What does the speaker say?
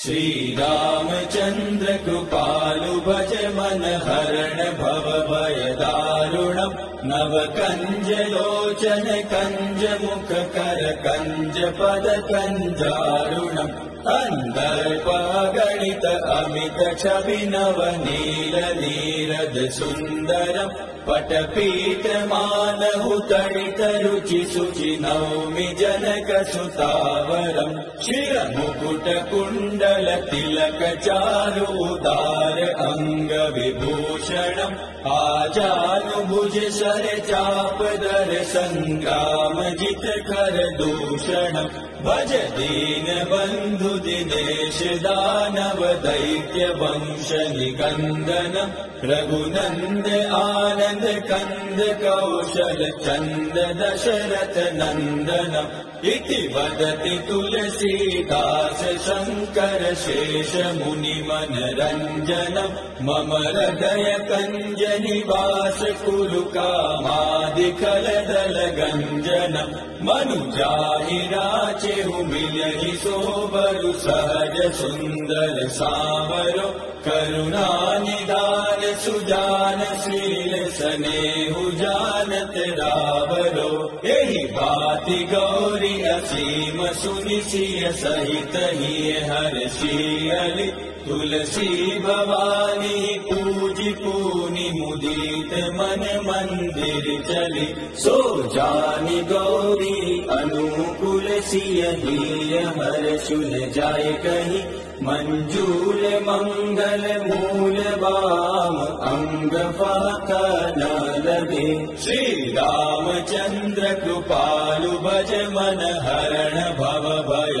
श्रीरामचन्द्र कृपालु भज मन हरण भव भय दारुणम् नव कञ्ज लोचन कञ्ज मुख कर कञ्ज पद कञ्जारुणम् अन्दर्पगणित अमित छवि नव नील नीरद सुन्दरम् शुचि नौमि जनक सुतावरम् शिर मुकुट कुण्डल तिलक चारु उदार अङ्ग विभूषणम् आजानुभुज सर चाप दर सङ्ग्राम जित कर दूषणम् भज दीन दानव दैत्य निकन्दनम् रघुनन्द आनन्द कन्द कौशल चन्द दशरथ नन्दनम् इति वदति तुलसीदास शङ्कर शेष मुनिमन रञ्जनम् मम हृदय कञ्ज निवास कुरु कामादिकलदल गञ्जनम् मनुजाहि राचेहु मिलहि सोबरु सहज सुन्दर सावरो करुणानिदान सुजान शील सनेहु जानत रावरो। एहि भाति गौरी असीम सुनिसिय सहित ही हर शियलि तुलसी भवानी पूजि पूनि मुदित मन मंदिर चली। सो जानी गौरी अनुकूल हर सुन जाय कही। मञ्जूल मङ्गल मूल वाम अङ्ग न लगे श्रीरामचन्द्र कृपालु भज मन हरण भव भय